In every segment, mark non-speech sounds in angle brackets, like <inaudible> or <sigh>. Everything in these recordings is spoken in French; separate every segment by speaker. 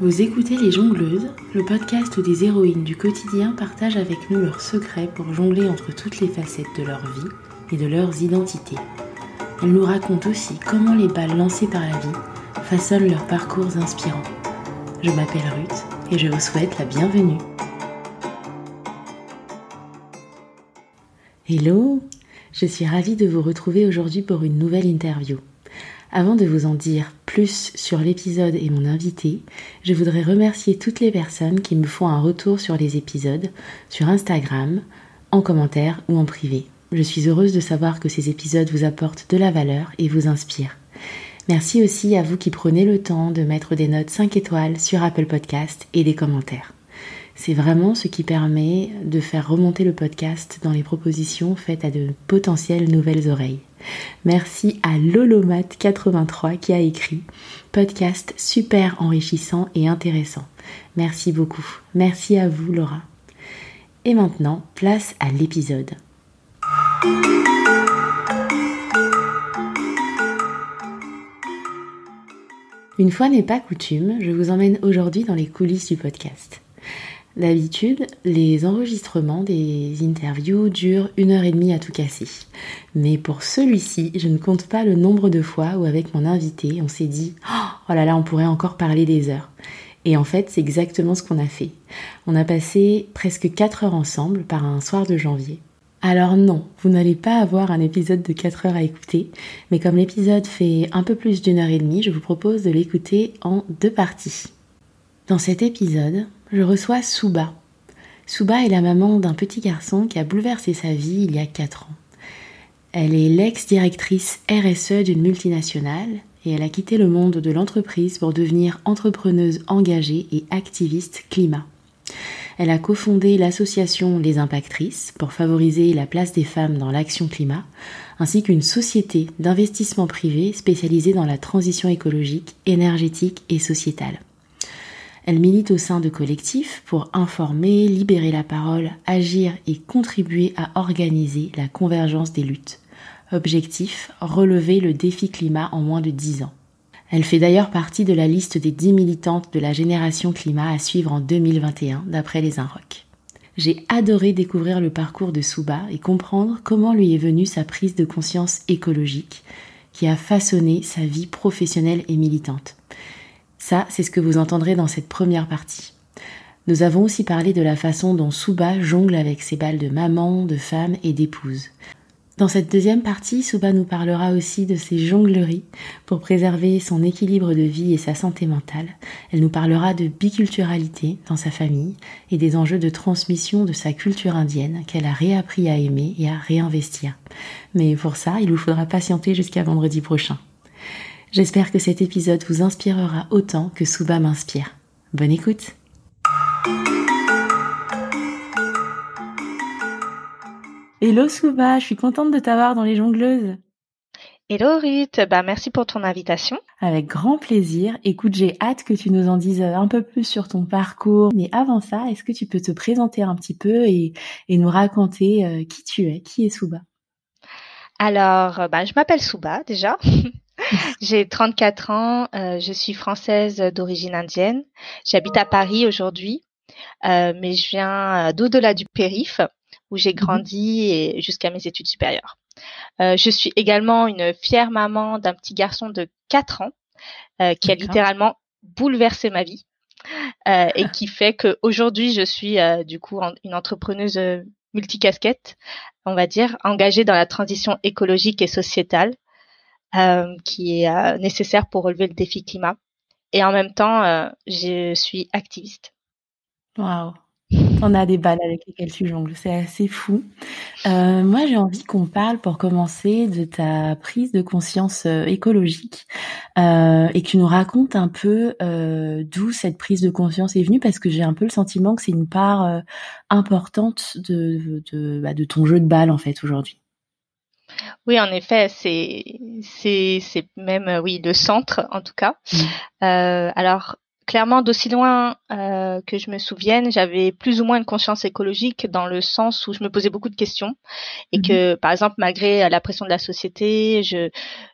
Speaker 1: Vous écoutez Les Jongleuses, le podcast où des héroïnes du quotidien partagent avec nous leurs secrets pour jongler entre toutes les facettes de leur vie et de leurs identités. Elles nous racontent aussi comment les balles lancées par la vie façonnent leurs parcours inspirants. Je m'appelle Ruth et je vous souhaite la bienvenue. Hello, je suis ravie de vous retrouver aujourd'hui pour une nouvelle interview. Avant de vous en dire plus sur l'épisode et mon invité, je voudrais remercier toutes les personnes qui me font un retour sur les épisodes, sur Instagram, en commentaire ou en privé. Je suis heureuse de savoir que ces épisodes vous apportent de la valeur et vous inspirent. Merci aussi à vous qui prenez le temps de mettre des notes 5 étoiles sur Apple Podcast et des commentaires. C'est vraiment ce qui permet de faire remonter le podcast dans les propositions faites à de potentielles nouvelles oreilles. Merci à Lolomat83 qui a écrit podcast super enrichissant et intéressant. Merci beaucoup. Merci à vous Laura. Et maintenant, place à l'épisode. Une fois n'est pas coutume, je vous emmène aujourd'hui dans les coulisses du podcast. D'habitude, les enregistrements des interviews durent une heure et demie à tout casser. Mais pour celui-ci, je ne compte pas le nombre de fois où avec mon invité, on s'est dit Oh là là, on pourrait encore parler des heures. Et en fait, c'est exactement ce qu'on a fait. On a passé presque 4 heures ensemble par un soir de janvier. Alors non, vous n'allez pas avoir un épisode de 4 heures à écouter, mais comme l'épisode fait un peu plus d'une heure et demie, je vous propose de l'écouter en deux parties. Dans cet épisode, je reçois Souba. Souba est la maman d'un petit garçon qui a bouleversé sa vie il y a 4 ans. Elle est l'ex-directrice RSE d'une multinationale et elle a quitté le monde de l'entreprise pour devenir entrepreneuse engagée et activiste climat. Elle a cofondé l'association Les Impactrices pour favoriser la place des femmes dans l'action climat, ainsi qu'une société d'investissement privé spécialisée dans la transition écologique, énergétique et sociétale. Elle milite au sein de collectifs pour informer, libérer la parole, agir et contribuer à organiser la convergence des luttes. Objectif, relever le défi climat en moins de 10 ans. Elle fait d'ailleurs partie de la liste des 10 militantes de la génération climat à suivre en 2021 d'après les Inrocks. J'ai adoré découvrir le parcours de Souba et comprendre comment lui est venue sa prise de conscience écologique qui a façonné sa vie professionnelle et militante. Ça, c'est ce que vous entendrez dans cette première partie. Nous avons aussi parlé de la façon dont Souba jongle avec ses balles de maman, de femme et d'épouse. Dans cette deuxième partie, Souba nous parlera aussi de ses jongleries pour préserver son équilibre de vie et sa santé mentale. Elle nous parlera de biculturalité dans sa famille et des enjeux de transmission de sa culture indienne qu'elle a réappris à aimer et à réinvestir. Mais pour ça, il vous faudra patienter jusqu'à vendredi prochain. J'espère que cet épisode vous inspirera autant que Souba m'inspire. Bonne écoute Hello Souba, je suis contente de t'avoir dans les jongleuses.
Speaker 2: Hello Ruth, bah merci pour ton invitation.
Speaker 1: Avec grand plaisir. Écoute, j'ai hâte que tu nous en dises un peu plus sur ton parcours. Mais avant ça, est-ce que tu peux te présenter un petit peu et, nous raconter euh, qui tu es, qui est Souba
Speaker 2: Alors, bah, je m'appelle Souba déjà. <laughs> <laughs> J'ai 34 ans, euh, je suis française d'origine indienne. J'habite à Paris aujourd'hui, euh, mais je viens euh, d'au-delà du périph, où j'ai mmh grandi et jusqu'à mes études supérieures. je suis également une fière maman d'un petit garçon de 4 ans qui a littéralement bouleversé ma vie et qui <laughs> fait qu'aujourd'hui je suis du coup une entrepreneuse multicasquette, on va dire, engagée dans la transition écologique et sociétale euh, qui est euh, nécessaire pour relever le défi climat. Et en même temps, euh, je suis activiste.
Speaker 1: Waouh on a des balles avec lesquelles tu jongles, c'est assez fou. Euh, moi, j'ai envie qu'on parle pour commencer de ta prise de conscience écologique euh, et que tu nous racontes un peu euh, d'où cette prise de conscience est venue, parce que j'ai un peu le sentiment que c'est une part importante de, de, bah, de ton jeu de balles en fait aujourd'hui.
Speaker 2: Oui, en effet, c'est c'est c'est même euh, oui le centre en tout cas. Mmh. Euh, alors clairement, d'aussi loin euh, que je me souvienne, j'avais plus ou moins une conscience écologique dans le sens où je me posais beaucoup de questions et mmh que, par exemple, malgré la pression de la société, je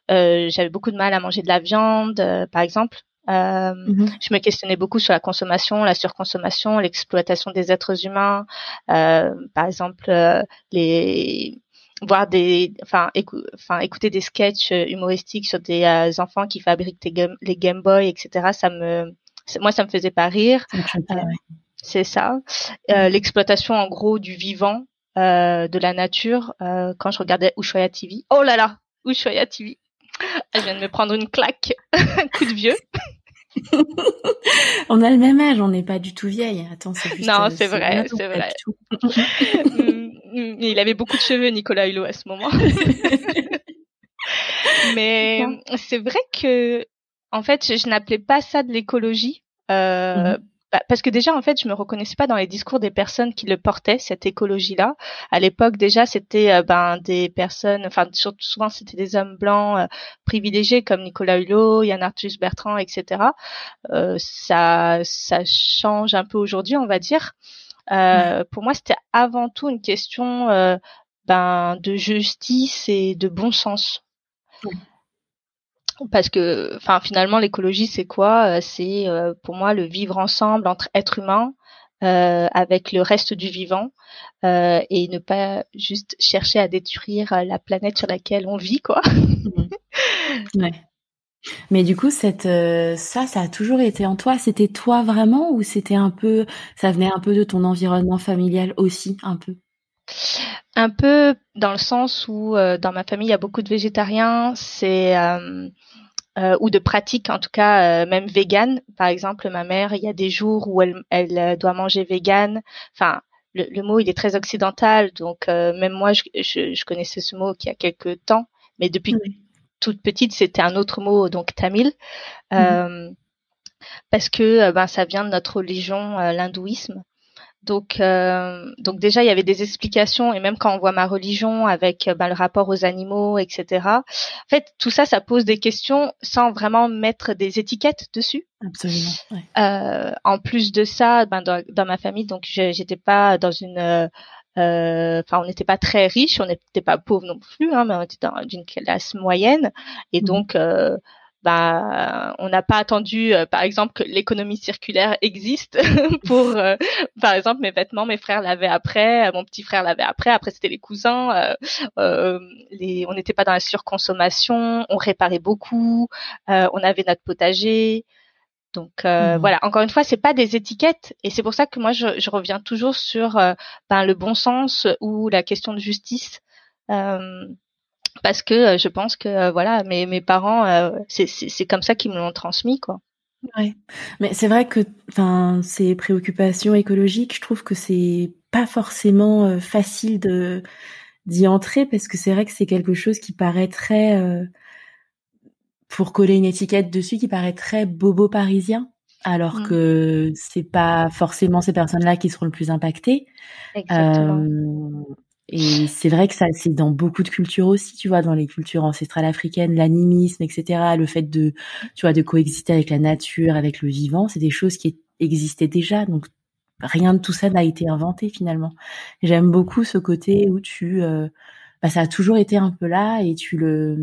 Speaker 2: j'avais beaucoup de mal à manger de la viande, par exemple. Mmh je me questionnais beaucoup sur la consommation, la surconsommation, l'exploitation des êtres humains. par exemple, les voir des, enfin, enfin, écouter des sketchs humoristiques sur des enfants qui fabriquent les Game Boy, etc. Ça me, moi, ça me faisait pas rire. C'est ça. Euh, l'exploitation en gros du vivant, euh, de la nature. Euh, quand je regardais Ushuaia TV. Oh là là, Ushuaia TV. Elle vient de me prendre une claque, <laughs> un coup de vieux. <laughs>
Speaker 1: on a le même âge, on n'est pas du tout vieille. Attends,
Speaker 2: c'est juste. Non, c'est vrai, c'est vrai. <laughs> Mm, il avait beaucoup de cheveux, Nicolas Hulot, à ce moment. <laughs> Mais c'est vrai que, en fait, je, n'appelais pas ça de l'écologie. Euh, mhm. Bah, parce que déjà en fait je me reconnaissais pas dans les discours des personnes qui le portaient cette écologie là à l'époque déjà c'était euh, ben des personnes enfin souvent c'était des hommes blancs euh, privilégiés comme Nicolas Hulot Yann Arthus Bertrand etc euh, ça ça change un peu aujourd'hui on va dire. Euh, pour moi c'était avant tout une question ben de justice et de bon sens parce que enfin finalement l'écologie c'est quoi? Euh, c'est euh, pour moi le vivre ensemble entre êtres humains euh, avec le reste du vivant euh, et ne pas juste chercher à détruire la planète sur laquelle on vit quoi. <laughs>
Speaker 1: Ouais. mais du coup cette ça ça a toujours été en toi. C'était toi vraiment ou c'était un peu ça venait un peu de ton environnement familial aussi un peu?
Speaker 2: Un peu dans le sens où dans ma famille il y a beaucoup de végétariens c'est euh, ou de pratiques en tout cas euh, même vegan par exemple ma mère il y a des jours où elle, elle euh, doit manger vegan enfin le, le, mot il est très occidental donc même moi je, je, je, connaissais ce mot qu'il y a quelques temps. Mais depuis toute petite c'était un autre mot donc tamil. Mmh. parce que ben ça vient de notre religion l'hindouisme donc, euh, donc déjà, il y avait des explications, et même quand on voit ma religion avec euh, ben, le rapport aux animaux, etc. En fait, tout ça, ça pose des questions sans vraiment mettre des étiquettes dessus.
Speaker 1: Absolument.
Speaker 2: Euh, en plus de ça, ben, dans, dans ma famille, donc j'étais pas dans une euh, enfin on n'était pas très riche, on n'était pas pauvre non plus, hein, mais on était dans une classe moyenne et mmh donc euh, bah, on n'a pas attendu, euh, par exemple, que l'économie circulaire existe <laughs> pour, euh, par exemple, mes vêtements, mes frères l'avaient après, mon petit frère l'avait après, après c'était les cousins. Euh, les, on n'était pas dans la surconsommation, on réparait beaucoup, on avait notre potager. Donc mmh. voilà, encore une fois, c'est pas des étiquettes et c'est pour ça que moi je, je reviens toujours sur ben, le bon sens ou la question de justice. Euh, parce que euh, je pense que euh, voilà mes mes parents euh, c'est c'est comme ça qu'ils me l'ont transmis quoi.
Speaker 1: Ouais. Mais c'est vrai que enfin ces préoccupations écologiques, je trouve que c'est pas forcément facile de d'y entrer parce que c'est vrai que c'est quelque chose qui paraît très pour coller une étiquette dessus qui paraît très bobo parisien alors mmh. que c'est pas forcément ces personnes-là qui seront le plus impactées. Exactement. Et c'est vrai que ça, c'est dans beaucoup de cultures aussi, tu vois, dans les cultures ancestrales africaines, l'animisme, etc. Le fait de, tu vois, de coexister avec la nature, avec le vivant, c'est des choses qui existaient déjà. Donc, rien de tout ça n'a été inventé finalement. J'aime beaucoup ce côté où tu, euh, bah, ça a toujours été un peu là et tu le,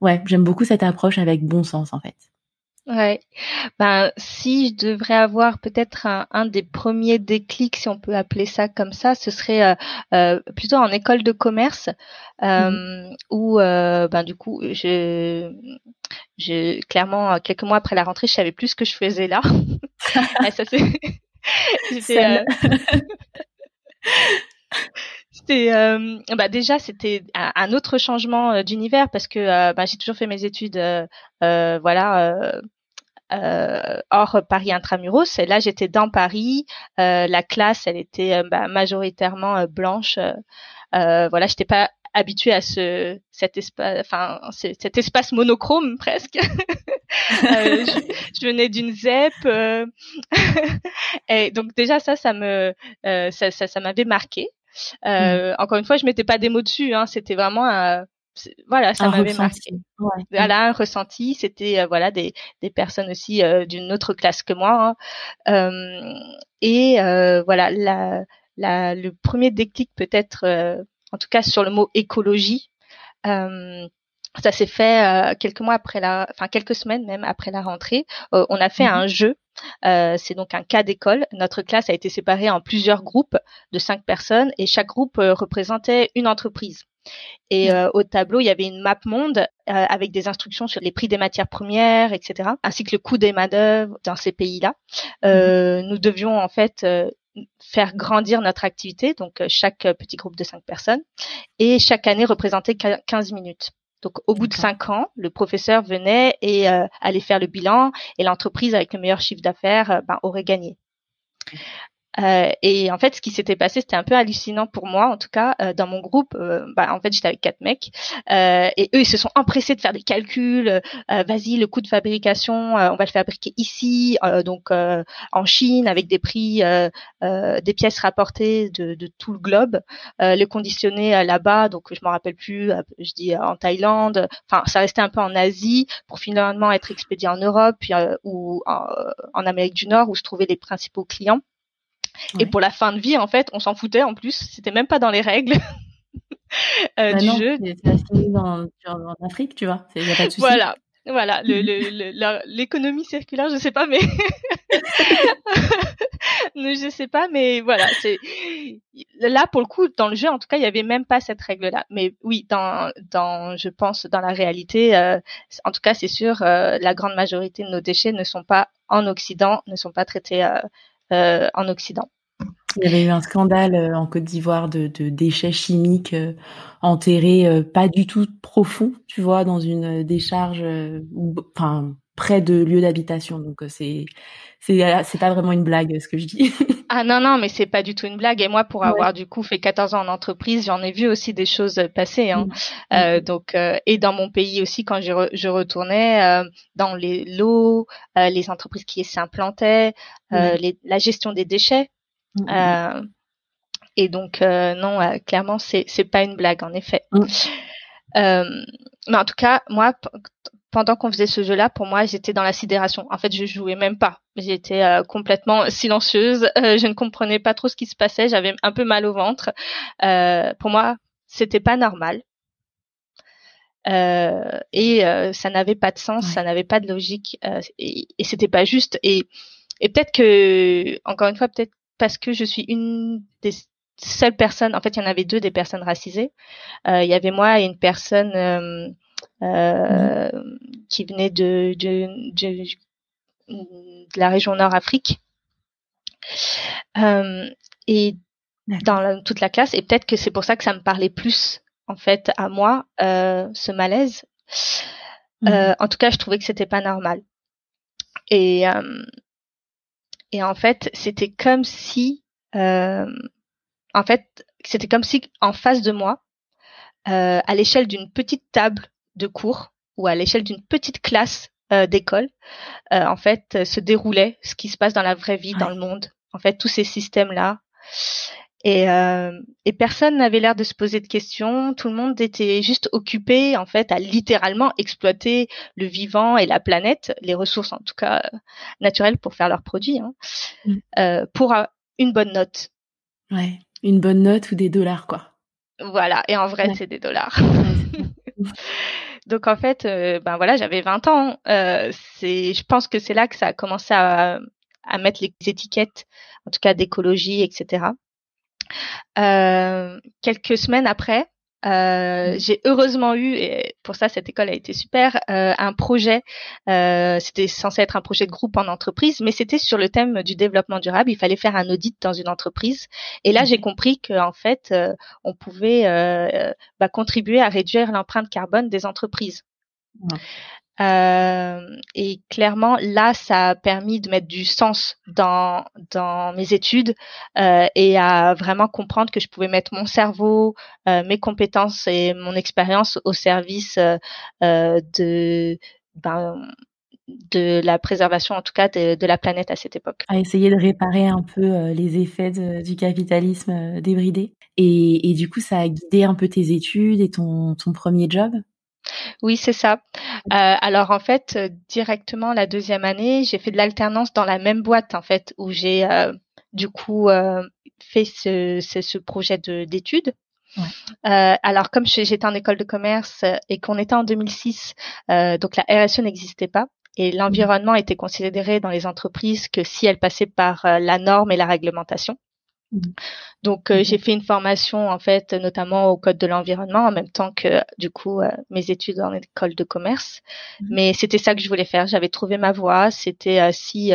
Speaker 1: ouais, j'aime beaucoup cette approche avec bon sens en fait.
Speaker 2: Ouais. Ben, si je devrais avoir peut-être un, des premiers déclics, si on peut appeler ça comme ça, ce serait euh, euh, plutôt en école de commerce, euh, mmh. où ben du coup, je, je clairement quelques mois après la rentrée, je savais plus ce que je faisais là. <laughs> ça c'est. <laughs> <laughs> c'était bah déjà c'était un autre changement d'univers parce que bah, j'ai toujours fait mes études voilà euh, hors Paris intramuros. Et là, j'étais dans Paris. Euh, la classe, elle était euh, bah, majoritairement blanche. voilà, j'étais pas habituée à ce cet espace, enfin cet espace monochrome presque. <laughs> je, venais d'une ZEP, <laughs> et donc déjà ça, ça me ça, ça, ça m'avait marqué. Euh, Encore une fois, je mettais pas des mots dessus. Hein, C'était vraiment un, voilà, ça m'avait marqué. Ouais. Voilà, un ressenti. C'était euh, voilà des, des personnes aussi euh, d'une autre classe que moi. Hein. Euh, et voilà, la, la, le premier déclic peut-être, en tout cas sur le mot écologie. ça s'est fait quelques mois après la, enfin quelques semaines même après la rentrée. on a fait mhm. un jeu. c'est donc un cas d'école. Notre classe a été séparée en plusieurs groupes de cinq personnes et chaque groupe représentait une entreprise. Et euh, au tableau, il y avait une map monde euh, avec des instructions sur les prix des matières premières, etc., ainsi que le coût des main-d'œuvre dans ces pays-là. Euh, nous devions en fait faire grandir notre activité, donc chaque petit groupe de cinq personnes, et chaque année représenter 15 minutes. Donc au bout de cinq ans, le professeur venait et allait faire le bilan, et l'entreprise avec le meilleur chiffre d'affaires ben, aurait gagné. Euh, et en fait, ce qui s'était passé, c'était un peu hallucinant pour moi, en tout cas, euh, dans mon groupe. Euh, bah, en fait, j'étais avec quatre mecs, et eux, ils se sont empressés de faire des calculs. Vas-y, le coût de fabrication, on va le fabriquer ici, donc en Chine, avec des prix, des pièces rapportées de, de tout le globe, le conditionner là-bas. Donc, je m'en rappelle plus. je dis en Thaïlande. Enfin, ça restait un peu en Asie pour finalement être expédié en Europe puis, ou en, en Amérique du Nord, où se trouvaient les principaux clients. Et pour la fin de vie, en fait, on s'en foutait en plus. C'était même pas dans les règles. <laughs> euh, bah du jeu.
Speaker 1: C'est dans, en Afrique, tu vois. Y a pas de souci.
Speaker 2: Voilà. Voilà, <laughs> l'économie circulaire, je sais pas, mais <laughs> je sais pas, mais voilà, c'est là pour le coup dans le jeu, en tout cas, il y avait même pas cette règle-là. Mais oui, dans, dans, je pense, dans la réalité, euh, en tout cas, c'est sûr, euh, la grande majorité de nos déchets ne sont pas en Occident, ne sont pas traités euh, en Occident.
Speaker 1: Il y avait eu un scandale euh, en Côte d'Ivoire de, déchets chimiques euh, enterrés pas du tout profond, tu vois, dans une décharge, enfin près de lieux d'habitation. Donc c'est c'est c'est pas vraiment une blague ce que je dis. <laughs>
Speaker 2: ah non non, mais c'est pas du tout une blague. Et moi, pour avoir du coup fait 14 ans en entreprise, j'en ai vu aussi des choses passer. Hein. Mmh. Euh, donc et dans mon pays aussi, quand je, je retournais dans les lots, les entreprises qui s'implantaient, la gestion des déchets. Mmh. et donc non, clairement, c'est c'est pas une blague en effet. Mmh. mais en tout cas, moi, pendant qu'on faisait ce jeu-là, pour moi, j'étais dans la sidération. En fait, je jouais même pas. J'étais euh, complètement silencieuse. Euh, je ne comprenais pas trop ce qui se passait. J'avais un peu mal au ventre. Euh, pour moi, c'était pas normal. et ça n'avait pas de sens, ça n'avait pas de logique, et, et c'était pas juste. Et, et peut-être que, encore une fois, peut-être parce que je suis une des seules personnes. En fait, il y en avait deux des personnes racisées. il y avait moi et une personne euh, qui venait de, de, de, la région Nord-Afrique. Euh, et dans toute la classe, et peut-être que c'est pour ça que ça me parlait plus en fait à moi euh, ce malaise. Euh, en tout cas, je trouvais que c'était pas normal. Et euh, et en fait, c'était comme si, euh, en fait, c'était comme si en face de moi, à l'échelle d'une petite table de cours ou à l'échelle d'une petite classe euh, d'école, euh, en fait, euh, se déroulait ce qui se passe dans la vraie vie, dans le monde. En fait, tous ces systèmes-là. Et, et personne n'avait l'air de se poser de questions. Tout le monde était juste occupé, en fait, à littéralement exploiter le vivant et la planète, les ressources en tout cas naturelles pour faire leurs produits, hein, mm. pour une bonne note.
Speaker 1: Ouais, une bonne note ou des dollars, quoi.
Speaker 2: Voilà, et en vrai, c'est des dollars. <laughs> Donc en fait, euh, ben voilà, j'avais 20 ans. Euh, je pense que c'est là que ça a commencé à, à mettre les étiquettes, en tout cas d'écologie, etc. Euh, quelques semaines après, euh, j'ai heureusement eu, et pour ça cette école a été super, euh, un projet. Euh, c'était censé être un projet de groupe en entreprise, mais c'était sur le thème du développement durable. Il fallait faire un audit dans une entreprise. Et là, j'ai mmh. compris qu'en fait, on pouvait bah, contribuer à réduire l'empreinte carbone des entreprises. Et clairement, là, ça a permis de mettre du sens dans dans mes études euh, et à vraiment comprendre que je pouvais mettre mon cerveau, euh, mes compétences et mon expérience au service euh, euh, de ben, de la préservation, en tout cas, de, de, la planète à cette époque.
Speaker 1: À essayer de réparer un peu les effets du capitalisme débridé. Et, et, du coup, ça a guidé un peu tes études et ton, ton premier job?
Speaker 2: Oui, c'est ça. Euh, alors en fait, euh, directement la deuxième année, j'ai fait de l'alternance dans la même boîte en fait, où j'ai euh, du coup fait ce, ce, projet d'études. Euh, alors comme j'étais en école de commerce et qu'on était en 2006, euh, donc la RSE n'existait pas et l'environnement était considéré dans les entreprises que si elles passaient par la norme et la réglementation. Donc euh, j'ai fait une formation en fait notamment au code de l'environnement en même temps que du coup euh, mes études en école de commerce. Mmh. Mais c'était ça que je voulais faire. J'avais trouvé ma voie. C'était euh, si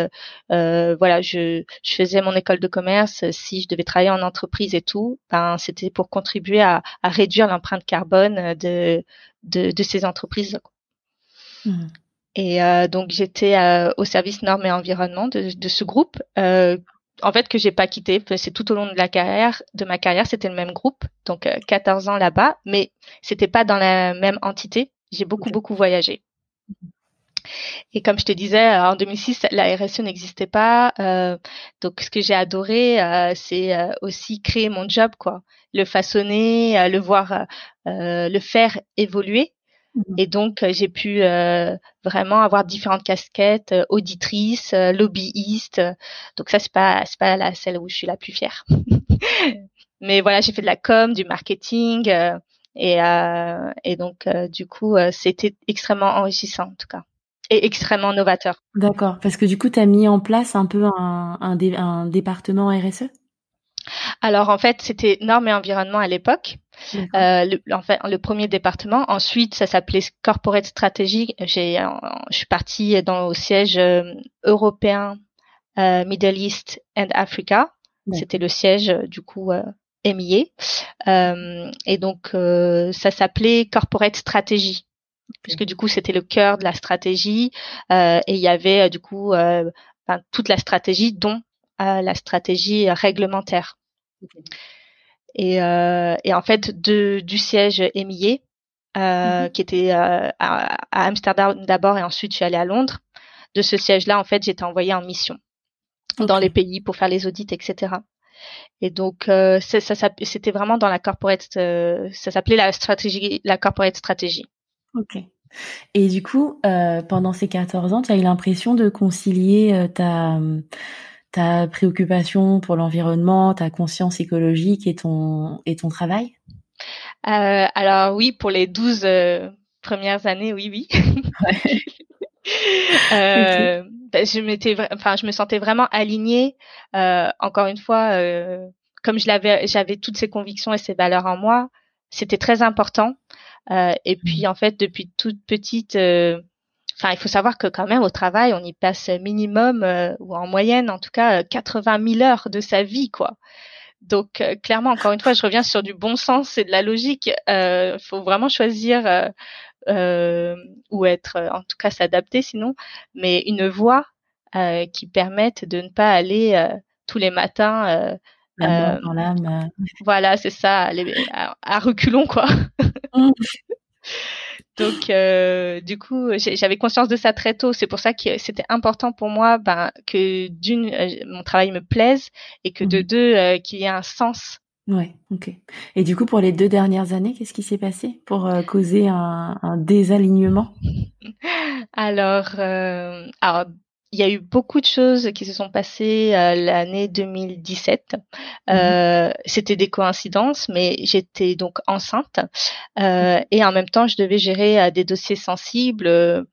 Speaker 2: voilà je, je faisais mon école de commerce, si je devais travailler en entreprise et tout, ben c'était pour contribuer à, à réduire l'empreinte carbone de, de, de ces entreprises. Mmh. Et donc j'étais au service normes et environnement de, de ce groupe en fait que j'ai pas quitté. C'est tout au long de la carrière, de ma carrière, c'était le même groupe, donc 14 euh, ans là-bas, mais c'était pas dans la même entité. J'ai beaucoup beaucoup voyagé. Et comme je te disais, euh, en 2006, la RSE n'existait pas. Euh, donc, ce que j'ai adoré, c'est aussi créer mon job, quoi, le façonner, le voir, le faire évoluer. Mmh. Et donc, j'ai pu vraiment avoir différentes casquettes, auditrice, lobbyiste. Donc ça, c'est pas c'est pas la celle où je suis la plus fière. <laughs> Mais voilà, j'ai fait de la com, du marketing, et et donc du coup, c'était extrêmement enrichissant en tout cas et extrêmement novateur.
Speaker 1: D'accord, parce que du coup, tu as mis en place un peu un, un, un département RSE
Speaker 2: alors en fait, c'était normes et environnement à l'époque. Euh, le, le premier département. Ensuite, ça s'appelait Corporate Strategy. J'ai, euh, je suis partie dans au siège euh, européen, euh, Middle East and Africa. C'était le siège du coup MIA. et donc, ça s'appelait Corporate Strategy puisque du coup c'était le cœur de la stratégie et il y avait du coup ben, toute la stratégie dont la stratégie réglementaire. Et, euh, et, en fait, de, du siège euh, mhm. qui était euh, à, à, Amsterdam d'abord et ensuite je suis allée à Londres. De ce siège-là, en fait, j'étais envoyée en mission dans les pays pour faire les audits, etc. Et donc, euh, ça, ça c'était vraiment dans la corporate, euh, ça s'appelait la stratégie, la corporate stratégie.
Speaker 1: Ok. Et du coup, euh, pendant ces 14 ans, tu as eu l'impression de concilier ta ta préoccupation pour l'environnement, ta conscience écologique et ton et ton travail?
Speaker 2: Euh, Alors oui, pour les 12 euh, premières années, oui, oui. <laughs> euh, <laughs> ben, je m'étais, enfin, je me sentais vraiment alignée. Euh, encore une fois, euh, comme je l'avais, j'avais toutes ces convictions et ces valeurs en moi. C'était très important. et puis mmh. en fait, depuis toute petite Enfin, il faut savoir que quand même au travail, on y passe minimum euh, ou en moyenne, en tout cas, 80 euh, 000 heures de sa vie, quoi. Donc euh, clairement, encore une fois, je reviens sur du bon sens et de la logique. Il faut vraiment choisir ou être, en tout cas, s'adapter, sinon, mais une voie qui permette de ne pas aller tous les matins. dans l'âme. Voilà, c'est ça, à, à reculons, quoi. <laughs> Donc, euh, du coup, j'avais conscience de ça très tôt. C'est pour ça que c'était important pour moi ben, que d'une, euh, mon travail me plaise et que de mmh. deux, euh, qu'il y ait un sens.
Speaker 1: Ouais, ok. Et du coup, pour les deux dernières années, qu'est-ce qui s'est passé pour causer un, un, désalignement? <laughs>
Speaker 2: Alors, alors il y a eu beaucoup de choses qui se sont passées euh, l'année 2017. Mhm. Euh, C'était des coïncidences, mais j'étais donc enceinte euh, et en même temps, je devais gérer euh, des dossiers sensibles euh,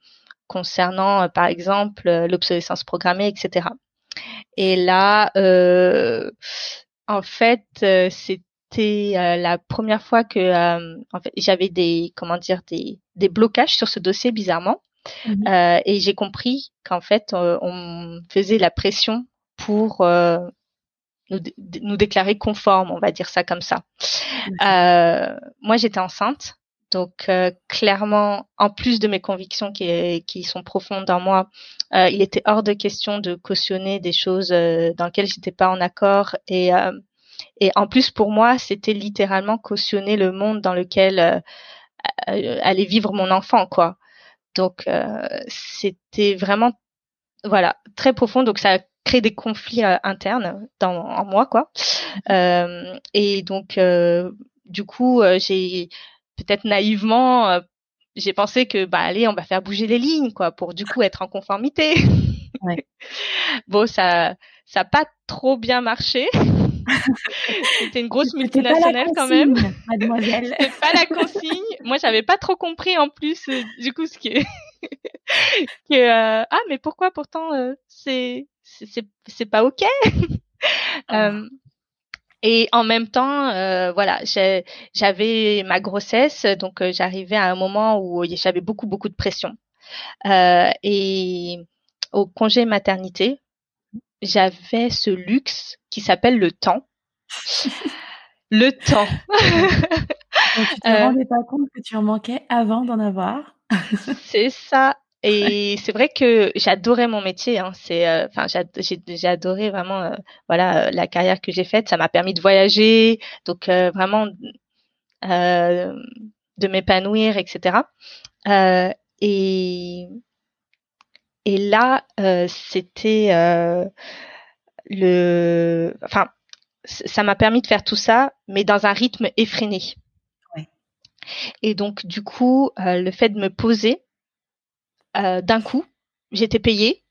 Speaker 2: concernant, par exemple, l'obsolescence programmée, etc. Et là, en fait, c'était la première fois que en fait, j'avais des comment dire des, des blocages sur ce dossier bizarrement. Mmh euh, et j'ai compris qu'en fait, euh, on faisait la pression pour euh, nous, nous, déclarer conformes, on va dire ça comme ça. moi, j'étais enceinte. Donc clairement, en plus de mes convictions qui, qui sont profondes en moi, il était hors de question de cautionner des choses dans lesquelles j'étais pas en accord. Et, et en plus pour moi, c'était littéralement cautionner le monde dans lequel allait vivre mon enfant, quoi. Donc euh, c'était vraiment voilà très profond. Donc ça a créé des conflits euh, internes dans en moi quoi. Mmh. Euh, et donc du coup j'ai peut-être naïvement j'ai pensé que bah allez on va faire bouger les lignes quoi pour du coup être en conformité. Ouais. <laughs> bon ça ça a pas trop bien marché. C'était une grosse multinationale quand même.
Speaker 1: Mademoiselle. <laughs>
Speaker 2: C'était pas la consigne. Moi, j'avais pas trop compris en plus euh, du coup ce qui est <laughs> que euh, ah mais pourquoi pourtant euh, c'est c'est c'est pas ok? Ah. et en même temps, voilà, j'avais ma grossesse, donc j'arrivais à un moment où j'avais beaucoup beaucoup de pression. et au congé maternité, j'avais ce luxe qui s'appelle le temps. <laughs> le temps. <laughs>
Speaker 1: Donc, tu te euh, rendais pas compte que tu en manquais avant d'en avoir. <laughs>
Speaker 2: c'est ça. Et c'est vrai que j'adorais mon métier. Hein. C'est, euh, enfin, j'ai adoré vraiment, euh, voilà, la carrière que j'ai faite. Ça m'a permis de voyager, donc vraiment de m'épanouir, etc. et et là, euh, c'était euh, le, enfin, ça m'a permis de faire tout ça, mais dans un rythme effréné. Et donc, du coup, euh, le fait de me poser d'un coup, j'étais payée.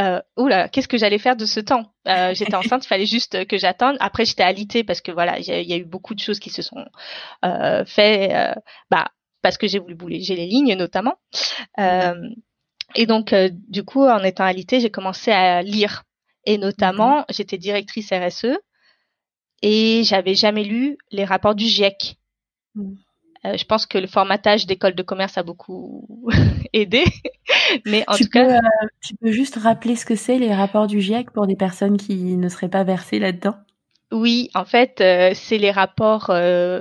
Speaker 2: Euh, oula, qu'est-ce que j'allais faire de ce temps? <laughs> J'étais enceinte, il fallait juste que j'attende. Après, j'étais alitée parce que voilà, il y, a eu beaucoup de choses qui se sont euh, faites, bah, parce que j'ai voulu bouger les lignes notamment. Et donc, euh, du coup, en étant alité, j'ai commencé à lire. Et notamment, j'étais directrice RSE et j'avais jamais lu les rapports du GIEC. Mmh. Euh, je pense que le formatage d'école de commerce a beaucoup <laughs> aidé. Mais en tout cas,
Speaker 1: euh, tu peux juste rappeler ce que c'est les rapports du GIEC pour des personnes qui ne seraient pas versées là-dedans?
Speaker 2: Oui, en fait, c'est les rapports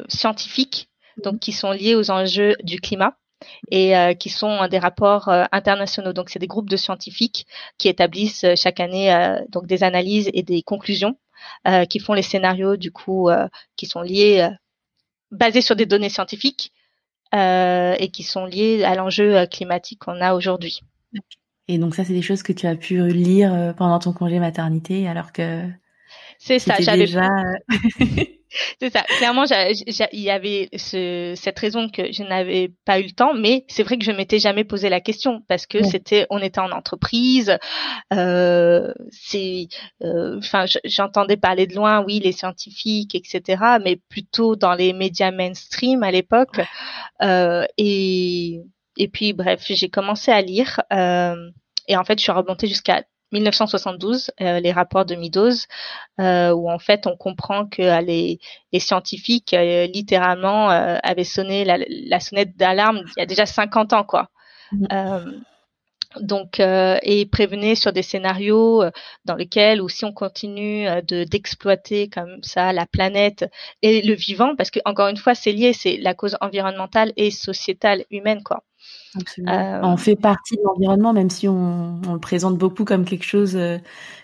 Speaker 2: scientifiques, donc mmh. qui sont liés aux enjeux du climat et euh, qui sont des rapports euh, internationaux. Donc, c'est des groupes de scientifiques qui établissent euh, chaque année donc des analyses et des conclusions, qui font les scénarios du coup qui sont liés basés sur des données scientifiques et qui sont liés à l'enjeu climatique qu'on a aujourd'hui.
Speaker 1: Et donc ça, c'est des choses que tu as pu lire pendant ton congé maternité, alors que
Speaker 2: c'est ça. J'avais déjà. <laughs> C'est ça. Clairement, il y avait ce, cette raison que je n'avais pas eu le temps, mais c'est vrai que je m'étais jamais posé la question parce que c'était, on était en entreprise. Euh, c'est, euh, enfin, j'entendais parler de loin, oui, les scientifiques, etc., mais plutôt dans les médias mainstream à l'époque. Euh, et et puis, bref, j'ai commencé à lire. Euh, et en fait, je suis remontée jusqu'à 1972, euh, les rapports de Meadows, euh, où en fait on comprend que euh, les, les scientifiques littéralement avaient sonné la, sonnette d'alarme il y a déjà 50 ans, quoi. Mm-hmm. donc et prévenaient sur des scénarios dans lesquels ou si on continue de d'exploiter comme ça la planète et le vivant parce que encore une fois c'est lié c'est la cause environnementale et sociétale humaine quoi
Speaker 1: euh, on fait partie de l'environnement, même si on, le présente beaucoup comme quelque chose, euh,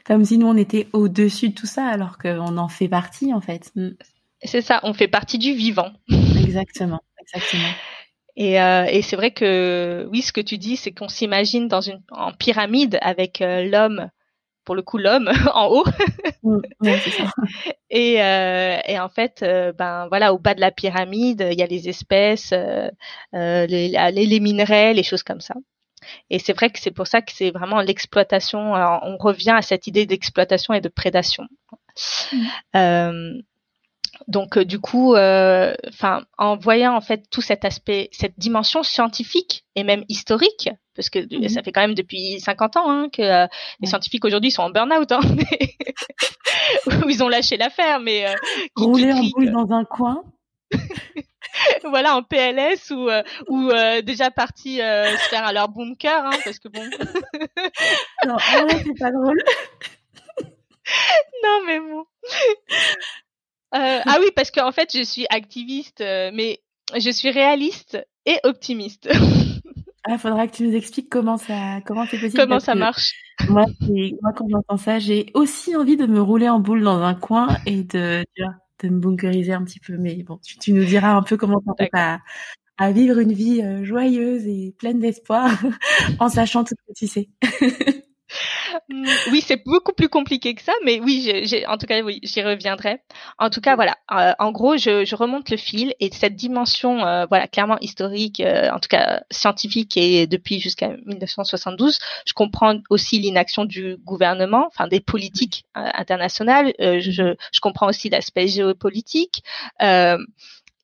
Speaker 1: comme si nous on était au-dessus de tout ça, alors qu'on en fait partie en fait. Mm.
Speaker 2: C'est ça, on fait partie du vivant. <laughs>
Speaker 1: exactement, exactement.
Speaker 2: Et, euh, et c'est vrai que oui, ce que tu dis, c'est qu'on s'imagine dans une en pyramide avec l'homme pour le coup l'homme <laughs> en haut. Mm, <laughs> et, euh, et en fait, euh, ben voilà, au bas de la pyramide, il y a les espèces, euh, les, les, minerais, les choses comme ça. Et c'est vrai que c'est pour ça que c'est vraiment l'exploitation. On revient à cette idée d'exploitation et de prédation. Mm donc euh, du coup, euh, enfin, en voyant en fait tout cet aspect, cette dimension scientifique et même historique, parce que mhm. ça fait quand même depuis 50 ans hein, que euh, les scientifiques aujourd'hui sont en burn-out, hein, <laughs> ils ont lâché l'affaire, mais
Speaker 1: rouler en boule dans un coin. <laughs>
Speaker 2: voilà, en PLS ou ou <laughs> déjà partis se faire à leur bunker, hein, parce que bon.
Speaker 1: non, c'est pas drôle.
Speaker 2: non mais bon. Euh, ah oui, parce qu'en fait, je suis activiste, euh, mais je suis réaliste et optimiste. <laughs>
Speaker 1: ah, faudra que tu nous expliques comment ça, comment c'est possible.
Speaker 2: Comment ça marche?
Speaker 1: Moi, moi, quand j'entends ça, j'ai aussi envie de me rouler en boule dans un coin et de, de me bunkeriser un petit peu. Mais bon, tu, nous diras un peu comment tu à, à vivre une vie euh, joyeuse et pleine d'espoir <laughs> en sachant tout ce que tu sais. <laughs> <laughs>
Speaker 2: oui, c'est beaucoup plus compliqué que ça, mais oui, en tout cas, oui, j'y reviendrai. En tout cas, voilà. Euh, en gros, je, je, remonte le fil et cette dimension, euh, voilà, clairement historique, euh, en tout cas scientifique et depuis jusqu'à 1972, je comprends aussi l'inaction du gouvernement, enfin des politiques internationales. Je, je, comprends aussi l'aspect géopolitique.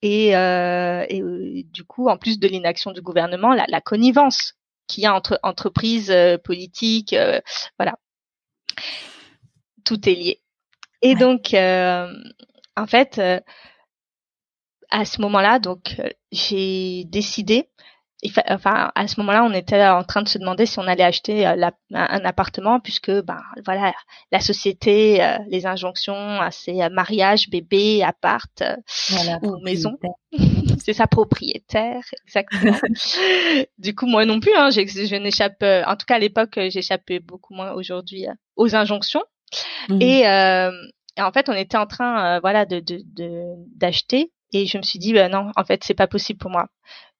Speaker 2: et, et du coup, en plus de l'inaction du gouvernement, la, la connivence qu'il y a entre entreprises, politiques, voilà tout est lié. Et donc, euh, en fait, euh, à ce moment-là, donc euh, j'ai décidé. Enfin, à ce moment-là, on était en train de se demander si on allait acheter un appartement, puisque, ben, voilà, la société, les injonctions, c'est mariage, bébé, appart ou maison. <laughs> c'est sa propriétaire, exactement. <laughs> du coup, moi non plus, hein, je n'échappe, en tout cas à l'époque, j'échappais beaucoup moins aujourd'hui aux injonctions. Mmh. Euh, et, en fait, on était en train, euh, voilà, de d'acheter. et je me suis dit, bah, non, en fait, c'est pas possible pour moi.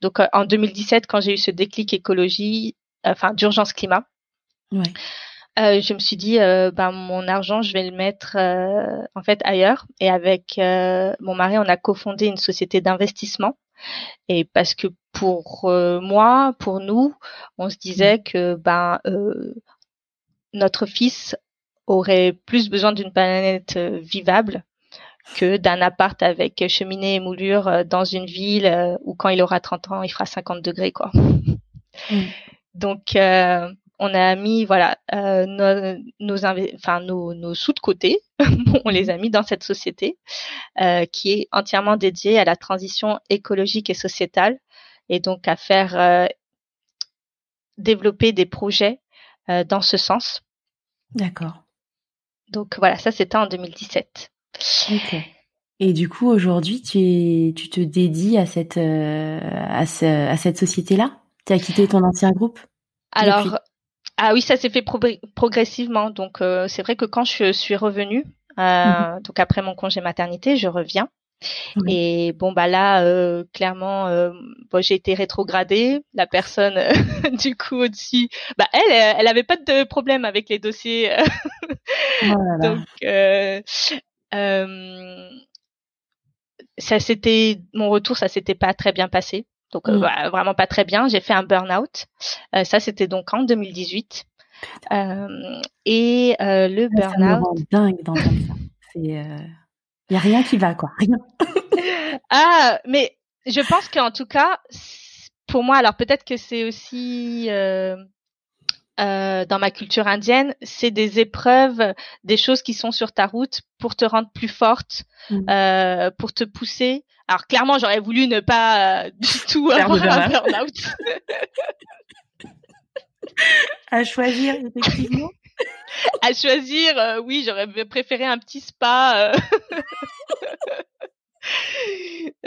Speaker 2: Donc, euh, en 2017, quand j'ai eu ce déclic écologie, enfin d'urgence climat, je me suis dit, ben mon argent, je vais le mettre en fait ailleurs. Et avec mon mari, on a cofondé une société d'investissement. Et parce que pour moi, pour nous, on se disait que ben notre fils aurait plus besoin d'une planète euh, vivable que d'un appart avec cheminée et moulure euh, dans une ville euh, où quand il aura 30 ans, il fera 50 degrés quoi. Mm. Donc on a mis voilà nos nos, enfin, nos, nos sous de côté, <laughs> on les a mis dans cette société qui est entièrement dédiée à la transition écologique et sociétale et donc à faire développer des projets dans ce sens.
Speaker 1: D'accord.
Speaker 2: Donc voilà, ça c'était en 2017.
Speaker 1: Ok. Et du coup, aujourd'hui, tu, tu te dédies à cette, euh, à, à cette société-là? Tu as quitté ton ancien groupe?
Speaker 2: Alors, ah oui, ça s'est fait progressivement. Donc, euh, c'est vrai que quand je suis revenue, euh, mhm. donc après mon congé maternité, je reviens. Et bon bah là, euh, clairement, euh, bon, j'ai été rétrogradée. La personne <laughs> du coup au-dessus, bah elle, elle avait pas de problème avec les dossiers. <laughs> oh Donc euh, ça s'était, mon retour, ça s'était pas très bien passé. Donc mmh. bah, vraiment pas très bien. J'ai fait un burn-out. ça c'était donc en 2018. et le burn-out.
Speaker 1: dingue ça. C'est il y a rien qui va, quoi. Rien. <laughs>
Speaker 2: ah, mais je pense qu'en tout cas, pour moi, alors peut-être que c'est aussi euh, euh, dans ma culture indienne, c'est des épreuves, des choses qui sont sur ta route pour te rendre plus forte, mmh. euh, pour te pousser. Alors clairement, j'aurais voulu ne pas euh, du tout avoir un burn-out. <laughs>
Speaker 1: à choisir, effectivement.
Speaker 2: à choisir, euh, oui, j'aurais préféré un petit spa euh,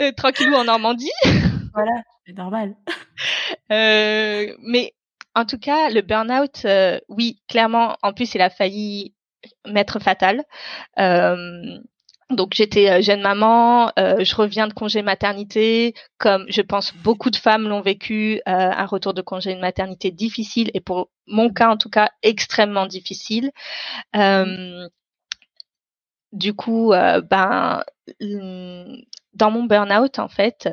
Speaker 2: <laughs> euh, tranquillou en Normandie.
Speaker 1: Voilà, c'est normal.
Speaker 2: mais en tout cas, le burn-out, oui, clairement, en plus, il a failli m'être fatal. Donc j'étais euh, jeune maman, euh, je reviens de congé maternité, comme je pense beaucoup de femmes l'ont vécu, euh, un retour de congé de maternité difficile et pour mon cas en tout cas extrêmement difficile. du coup, ben dans mon burn-out en fait,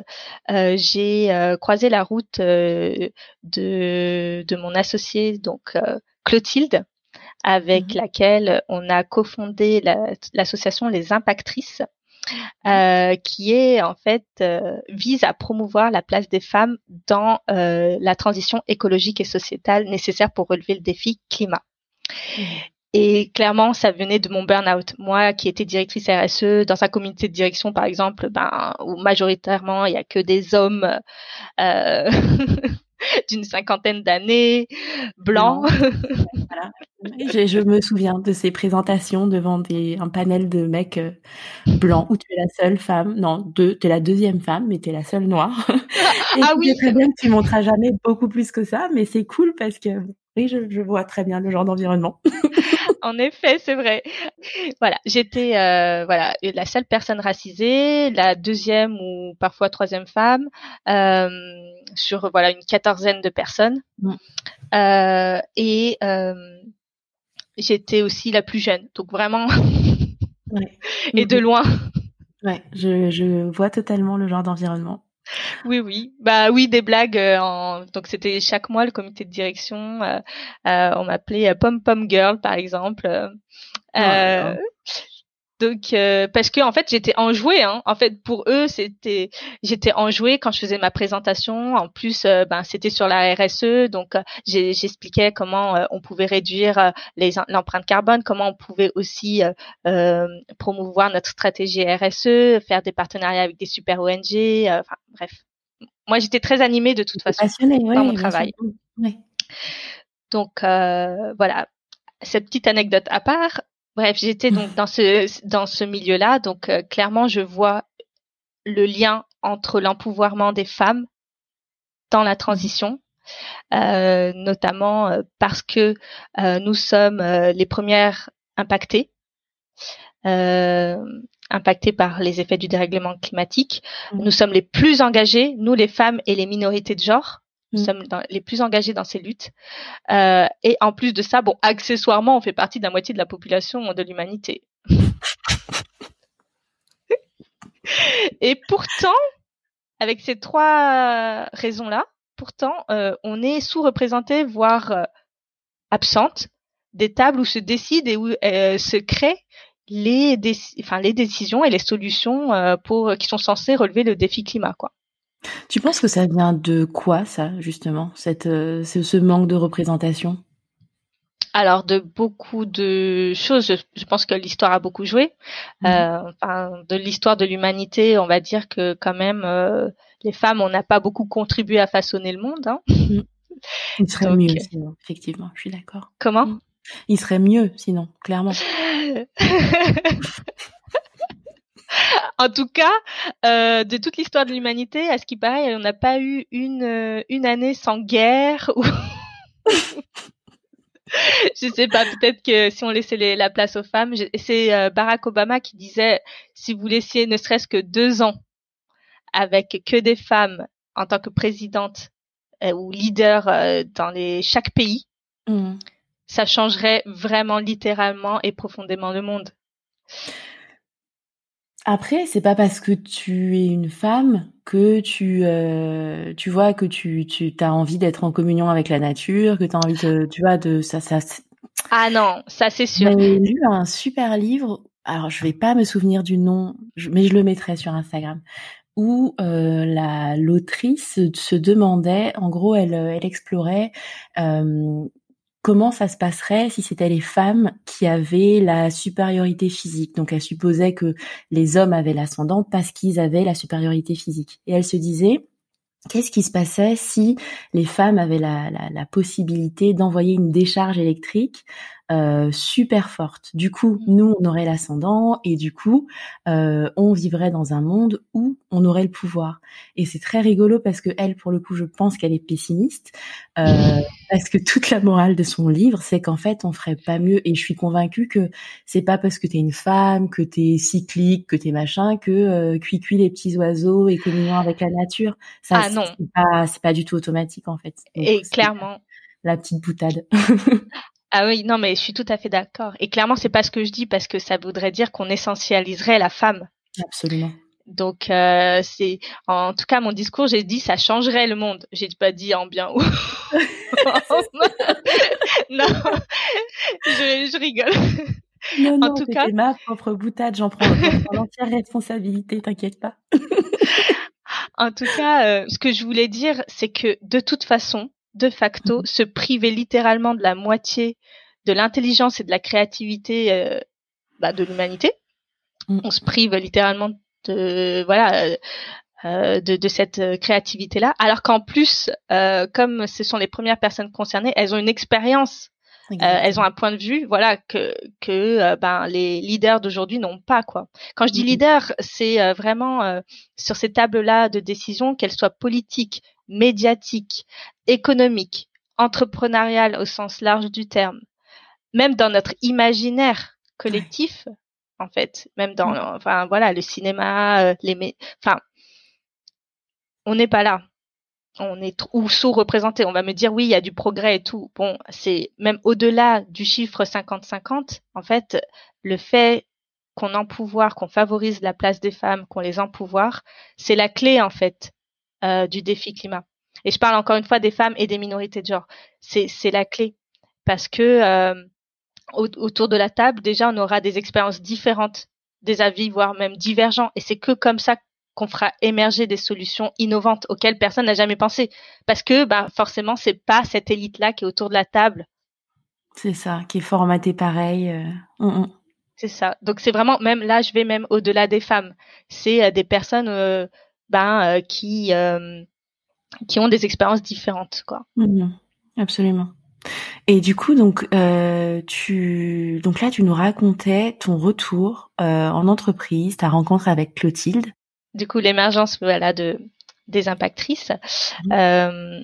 Speaker 2: j'ai croisé la route de de mon associé donc Clotilde avec mmh laquelle on a cofondé l'association Les Impactrices. Mmh. Euh, qui est en fait euh, vise à promouvoir la place des femmes dans euh, la transition écologique et sociétale nécessaire pour relever le défi climat. Et clairement, ça venait de mon burn-out. Moi, qui étais directrice RSE dans un comité de direction, par exemple, ben, où majoritairement il y a que des hommes euh, <laughs> d'une cinquantaine d'années, blancs.
Speaker 1: voilà. <laughs> je, me souviens de ces présentations devant des, un panel de mecs euh, blancs où tu es la seule femme, non, tu es la deuxième femme, mais tu es la seule noire. <laughs> ah oui. très bien tu montreras jamais beaucoup plus que ça, mais c'est cool parce que oui, je, je vois très bien le genre d'environnement. <laughs>
Speaker 2: en effet, c'est vrai. Voilà, j'étais euh, voilà la seule personne racisée, la deuxième ou parfois troisième femme euh, sur voilà une quatorzaine de personnes. Mm. Euh, et j'étais aussi la plus jeune. Donc vraiment, <laughs> et de mhm. loin.
Speaker 1: Ouais, je, je vois totalement le genre d'environnement.
Speaker 2: Oui, oui. Bah oui, des blagues. Euh, en... Donc c'était chaque mois le comité de direction. Euh, euh, on m'appelait Pom Pom Girl par exemple. Euh, donc euh, parce que en fait j'étais enjouée. Hein. En fait pour eux c'était j'étais enjouée quand je faisais ma présentation. En plus euh, ben c'était sur la RSE donc euh, j'expliquais comment on pouvait réduire les l'empreinte carbone, comment on pouvait aussi promouvoir notre stratégie RSE, faire des partenariats avec des super ONG. Enfin bref, moi j'étais très animée de toute façon
Speaker 1: Passionnée,
Speaker 2: dans mon travail. Donc voilà cette petite anecdote à part, Bref, j'étais donc dans ce dans ce milieu-là, donc euh, clairement je vois le lien entre l'empouvoirment des femmes dans la transition, euh, notamment euh, parce que nous sommes les premières impactées, impactées par les effets du dérèglement climatique. Mmh. Nous sommes les plus engagées, nous les femmes et les minorités de genre. Nous mm. sommes les plus engagés dans ces luttes. Euh, et en plus de ça, bon, accessoirement, on fait partie de la moitié de la population de l'humanité. <laughs> et pourtant, avec ces trois raisons-là, pourtant, euh, on est sous-représenté, voire euh, absente des tables où se décide et où euh, se créent les, les décisions et les solutions euh, pour qui sont censées relever le défi climat, quoi.
Speaker 1: Tu penses que ça vient de quoi, ça, justement, cette, euh, ce, manque de représentation?
Speaker 2: Alors de beaucoup de choses, je, pense que l'histoire a beaucoup joué. Mmh. Euh, enfin, de l'histoire de l'humanité, on va dire que quand même euh, les femmes, on n'a pas beaucoup contribué à façonner le monde. Hein. Mmh.
Speaker 1: Il serait mieux, sinon, effectivement, je suis d'accord.
Speaker 2: Comment?
Speaker 1: Il serait mieux, sinon, clairement. <laughs> <laughs>
Speaker 2: en tout cas, euh, de toute l'histoire de l'humanité, à ce qui paraît, on n'a pas eu une euh, une année sans guerre. Ou... <laughs> je sais pas, peut-être que si on laissait la place aux femmes, c'est euh, Barack Obama qui disait si vous laissiez ne serait-ce que deux ans avec que des femmes en tant que présidente ou leader dans les chaque pays, mmh. ça changerait vraiment littéralement et profondément le monde.
Speaker 1: Après, c'est pas parce que tu es une femme que tu euh, tu vois que tu tu as envie d'être en communion avec la nature, que tu as envie de tu vois de ça ça
Speaker 2: Ah non, ça c'est sûr.
Speaker 1: J'ai lu un super livre. Alors, je vais pas me souvenir du nom, mais je le mettrai sur Instagram où euh, la l'autrice se demandait, en gros, elle, elle explorait euh, comment ça se passerait si c'était les femmes qui avaient la supériorité physique? Donc elle supposait que les hommes avaient l'ascendant parce qu'ils avaient la supériorité physique. Et elle se disait, qu'est-ce qui se passait si les femmes avaient la, possibilité d'envoyer une décharge électrique euh, super forte. Du coup, mmh. nous, on aurait l'ascendant et du coup, euh, on vivrait dans un monde où on aurait le pouvoir. Et c'est très rigolo parce que elle, pour le coup, je pense qu'elle est pessimiste euh, parce que toute la morale de son livre, c'est qu'en fait, on ferait pas mieux. Et je suis convaincue que c'est pas parce que t'es une femme, que t'es cyclique, que t'es machin, que euh, cuit cuit les petits oiseaux et communion avec la nature.
Speaker 2: Ça, ah non,
Speaker 1: c'est pas, c'est pas du tout automatique en fait.
Speaker 2: et clairement.
Speaker 1: La petite boutade. <laughs>
Speaker 2: Ah oui, non, mais je suis tout à fait d'accord. Et clairement, c'est pas ce que je dis parce que ça voudrait dire qu'on essentialiserait la femme.
Speaker 1: Absolument.
Speaker 2: Donc euh, c'est en tout cas mon discours, j'ai dit ça changerait le monde. J'ai pas dit en bien ou <laughs> non, je, je rigole.
Speaker 1: Non, non, en tout cas, ma propre boutade, j'en prends, l'entière responsabilité, t'inquiète pas. <laughs>
Speaker 2: en tout cas, euh, ce que je voulais dire, c'est que de toute façon, de facto, mmh se priver littéralement de la moitié de l'intelligence et de la créativité euh, bah, de l'humanité. Mmh. On se prive littéralement de voilà euh, euh, de, de, cette créativité là, alors qu'en plus, comme ce sont les premières personnes concernées, elles ont une expérience elles ont un point de vue, voilà, que que ben les leaders d'aujourd'hui n'ont pas quoi. Quand je dis leader, c'est vraiment sur ces tables-là de décision, qu'elles soient politiques, médiatiques, économiques, entrepreneuriales au sens large du terme, même dans notre imaginaire collectif, en fait, même dans, enfin voilà, le cinéma, les, enfin, on n'est pas là. on est ou sous-représenté. On va me dire oui, il y a du progrès et tout. Bon, c'est même au-delà du chiffre 50-50. En fait, le fait qu'on empouvoir, qu'on favorise la place des femmes, qu'on les empouvoir, c'est la clé en fait euh, du défi climat. Et je parle encore une fois des femmes et des minorités de genre. C'est c'est la clé parce que euh, autour de la table, déjà, on aura des expériences différentes, des avis, voire même divergents. Et c'est que comme ça qu'on fera émerger des solutions innovantes auxquelles personne n'a jamais pensé. Parce que, bah, forcément, c'est pas cette élite-là qui est autour de la table.
Speaker 1: C'est ça, qui est formatée pareil. Euh.
Speaker 2: C'est ça. Donc c'est vraiment, même là, je vais même au-delà des femmes. C'est euh, des personnes, euh, ben, qui qui ont des expériences différentes, quoi.
Speaker 1: Hum, absolument. Et du coup, donc, tu, donc là, tu nous racontais ton retour en entreprise, ta rencontre avec Clotilde
Speaker 2: du coup l'émergence voilà de des impactrices. Mmh. Euh,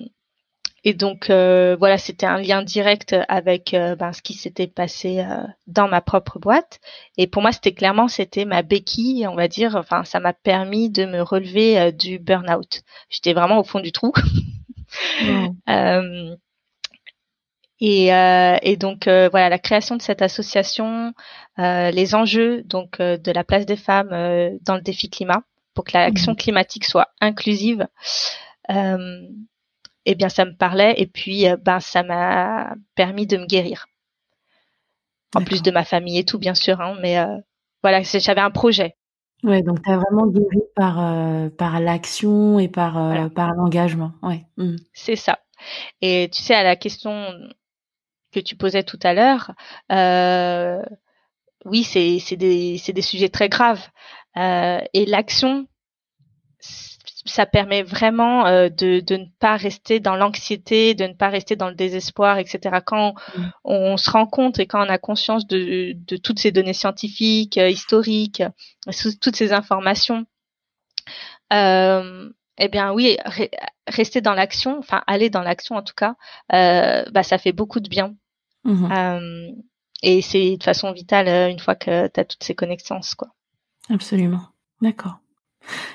Speaker 2: et donc euh, voilà, c'était un lien direct avec euh, ben, ce qui s'était passé dans ma propre boîte. Et pour moi, c'était clairement c'était ma béquille, on va dire. Enfin, ça m'a permis de me relever du burn-out. J'étais vraiment au fond du trou. Mmh. <laughs> Et, et, donc voilà la création de cette association, les enjeux donc de la place des femmes dans le défi climat pour que l'action mhm. climatique soit inclusive, euh, eh bien ça me parlait et puis euh, ben ça m'a permis de me guérir. En plus de ma famille et tout bien sûr, hein, mais euh, voilà, j'avais un projet.
Speaker 1: Ouais, donc tu as vraiment guéri par par l'action et par par l'engagement. Ouais.
Speaker 2: Mmh. C'est ça. Et tu sais à la question que tu posais tout à l'heure, oui, c'est c'est des c'est des sujets très graves. Euh, et l'action, ça permet vraiment euh, de, de ne pas rester dans l'anxiété, de ne pas rester dans le désespoir, etc. Quand mm. on, se rend compte et quand on a conscience de, de toutes ces données scientifiques, euh, historiques, toutes ces informations, euh, eh bien oui, rester dans l'action, enfin aller dans l'action en tout cas, euh, bah ça fait beaucoup de bien. Mm-hmm. et c'est de façon vitale une fois que tu as toutes ces connaissances, quoi.
Speaker 1: Absolument. D'accord.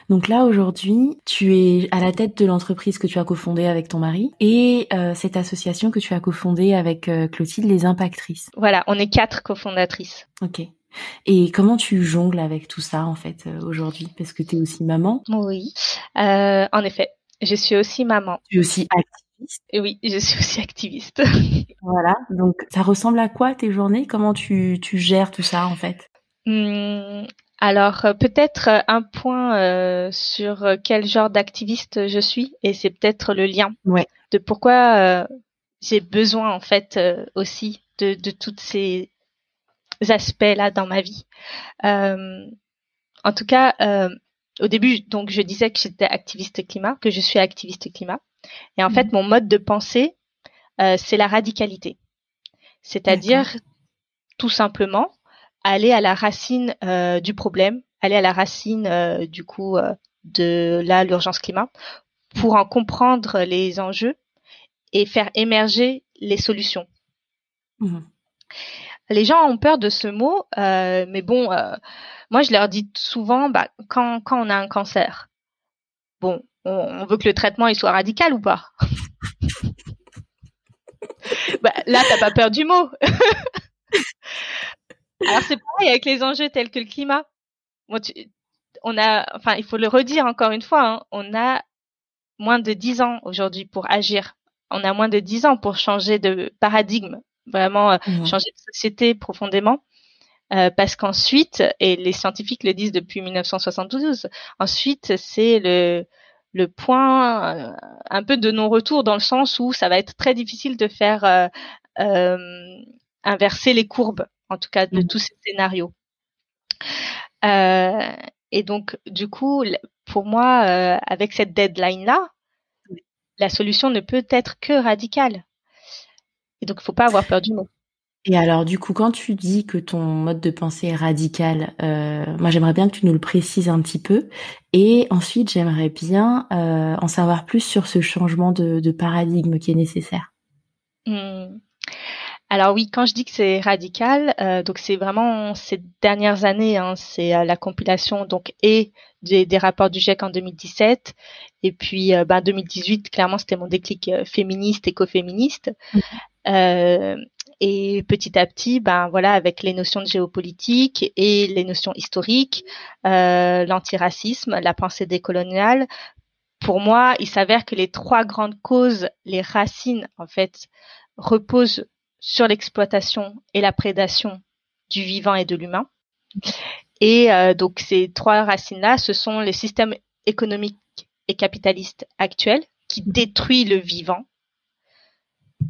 Speaker 1: Donc là aujourd'hui, tu es à la tête de l'entreprise que tu as cofondée avec ton mari et euh, cette association que tu as cofondée avec euh, Clotilde, les Impactrices.
Speaker 2: Voilà, on est quatre cofondatrices.
Speaker 1: Ok. Et comment tu jongles avec tout ça en fait euh, aujourd'hui? Parce que tu es aussi maman.
Speaker 2: Oui, en effet, je suis aussi maman.
Speaker 1: Tu es aussi activiste.
Speaker 2: Et oui, je suis aussi activiste. <laughs>
Speaker 1: voilà, donc ça ressemble à quoi tes journées? Comment tu, tu gères tout ça en fait?
Speaker 2: Mmh, alors euh, peut-être euh, un point euh, sur quel genre d'activiste je suis et c'est peut-être le lien. De pourquoi j'ai besoin en fait aussi de, de tous ces aspects là dans ma vie. en tout cas, au début, donc je disais que j'étais activiste climat, que je suis activiste climat, et en fait mhm. mon mode de pensée c'est la radicalité, c'est-à-dire tout simplement aller à la racine euh, du problème, aller à la racine euh, du coup euh, de là l'urgence climat pour en comprendre les enjeux et faire émerger les solutions. Mmh. Les gens ont peur de ce mot, mais bon, moi je leur dis souvent, bah, quand, quand on a un cancer, bon, on, on veut que le traitement il soit radical ou pas? <laughs> Bah, Là, t'as pas peur du mot. <laughs> Alors c'est pareil avec les enjeux tels que le climat. on a, enfin, il faut le redire encore une fois, hein, on a moins de dix ans aujourd'hui pour agir. On a moins de dix ans pour changer de paradigme, vraiment euh, mmh. changer de société profondément. Euh, parce qu'ensuite, et les scientifiques le disent depuis 1972, ensuite c'est le le point euh, un peu de non-retour dans le sens où ça va être très difficile de faire inverser les courbes en tout cas de mmh. tous ces scénarios. Euh, et donc, du coup, pour moi, euh, avec cette deadline-là, la solution ne peut être que radicale. Et donc, il faut pas avoir peur du mot.
Speaker 1: Et alors, du coup, quand tu dis que ton mode de pensée est radical, euh, moi, j'aimerais bien que tu nous le précises un petit peu. Et ensuite, j'aimerais bien en savoir plus sur ce changement de, paradigme qui est nécessaire.
Speaker 2: Mmh. Alors oui, quand je dis que c'est radical, euh, donc c'est vraiment ces dernières années, hein, c'est euh, la compilation donc et des, rapports du GIEC en 2017 et puis euh, ben, 2018 clairement c'était mon déclic féministe écoféministe mmh. et petit à petit ben voilà avec les notions de géopolitique et les notions historiques, l'antiracisme, la pensée décoloniale, pour moi il s'avère que les trois grandes causes, les racines en fait reposent sur l'exploitation et la prédation du vivant et de l'humain. Et euh, donc ces trois racines-là, ce sont les systèmes économiques et capitalistes actuels qui détruisent le vivant.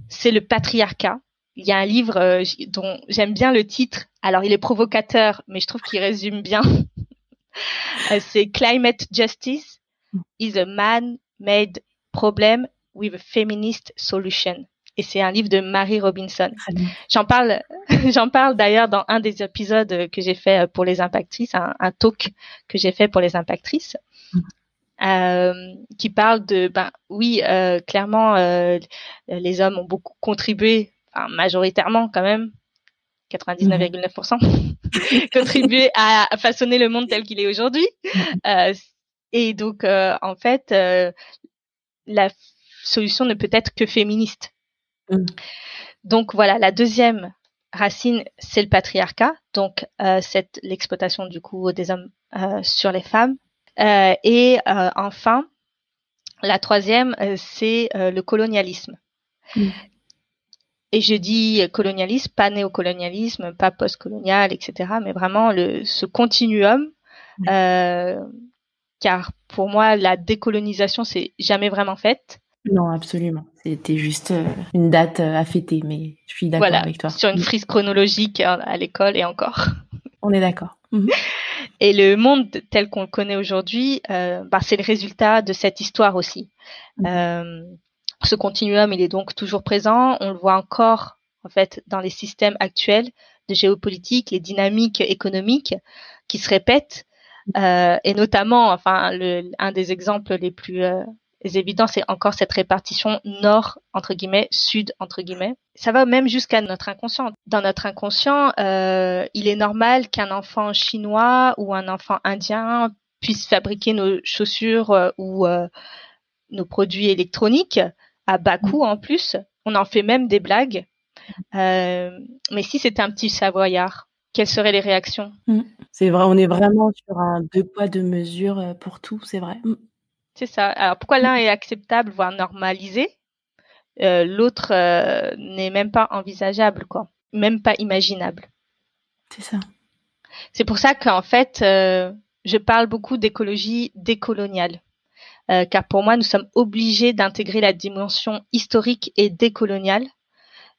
Speaker 2: C'est le patriarcat. Il y a un livre euh, dont j'aime bien le titre. Alors il est provocateur, mais je trouve qu'il résume bien. <laughs> Euh, c'est Climate Justice is a man-made problem with a feminist solution et c'est un livre de Mary Robinson. J'en parle, <laughs> j'en parle d'ailleurs dans un des épisodes que j'ai fait pour les impactrices, un, talk que j'ai fait pour les impactrices, mm. euh, qui parle de, ben oui, euh, clairement, euh, les hommes ont beaucoup contribué, enfin, majoritairement quand même, 99,9%, mm. <laughs> contribué à, façonner le monde tel qu'il est aujourd'hui. Mm. et donc, en fait, la solution ne peut être que féministe. Mm. Donc voilà, la deuxième racine, c'est le patriarcat, donc euh, c'est l'exploitation du coup des hommes euh, sur les femmes. Euh, et enfin, la troisième, c'est le colonialisme. Mm. Et je dis colonialisme, pas néocolonialisme, pas postcolonial, etc., mais vraiment le, ce continuum, mm. car pour moi, la décolonisation, c'est jamais vraiment faite.
Speaker 1: Non, absolument. C'était juste euh, une date euh, à fêter, mais je suis d'accord avec toi.
Speaker 2: Sur une mm. frise chronologique euh, à l'école et encore. <laughs>
Speaker 1: On est d'accord. Mhm. <laughs>
Speaker 2: Et le monde tel qu'on le connaît aujourd'hui, bah, c'est le résultat de cette histoire aussi. Mm. ce continuum, il est donc toujours présent. On le voit encore en fait dans les systèmes actuels de géopolitique, les dynamiques économiques qui se répètent. Mm. et notamment, enfin, le, un des exemples les plus évident, c'est encore cette répartition nord entre guillemets, sud entre guillemets. Ça va même jusqu'à notre inconscient. Dans notre inconscient, euh, il est normal qu'un enfant chinois ou un enfant indien puisse fabriquer nos chaussures euh, ou euh, nos produits électroniques à bas coût en plus. On en fait même des blagues. mais si c'était un petit savoyard, quelles seraient les réactions?
Speaker 1: Mmh. C'est vrai, on est vraiment sur un deux poids deux mesures pour tout, c'est vrai.
Speaker 2: C'est ça. Alors pourquoi l'un est acceptable, voire normalisé, euh, l'autre euh, n'est même pas envisageable, quoi, même pas imaginable.
Speaker 1: C'est ça.
Speaker 2: C'est pour ça qu'en fait, euh, je parle beaucoup d'écologie décoloniale, car pour moi, nous sommes obligés d'intégrer la dimension historique et décoloniale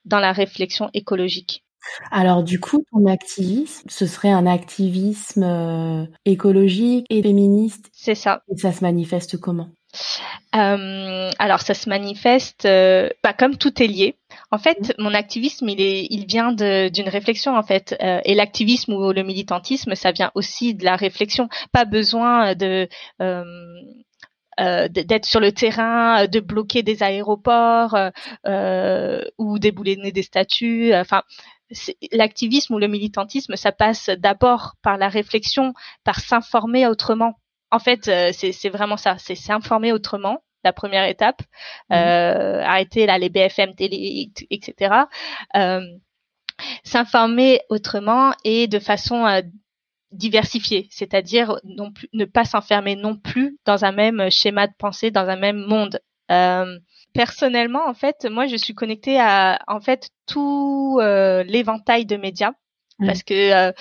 Speaker 2: dans la réflexion écologique.
Speaker 1: Alors du coup, ton activisme, ce serait un activisme euh, écologique et féministe.
Speaker 2: C'est ça.
Speaker 1: Et ça se manifeste comment?
Speaker 2: Euh, alors ça se manifeste, euh, bah, comme tout est lié. En fait, mmh. mon activisme, il est, il vient d'une réflexion en fait. et l'activisme ou le militantisme, ça vient aussi de la réflexion. Pas besoin de d'être sur le terrain, de bloquer des aéroports ou déboulonner des statues. Enfin, l'activisme ou le militantisme, ça passe d'abord par la réflexion, par s'informer autrement. En fait, euh, c'est vraiment ça, c'est s'informer autrement, la première étape. Mmh. Euh, arrêter là les BFM télé, etc. Euh, s'informer autrement et de façon euh, diversifiée, c'est-à-dire ne pas s'enfermer non plus dans un même schéma de pensée, dans un même monde. Personnellement, en fait, moi, je suis connectée à en fait tout euh, l'éventail de médias parce que euh,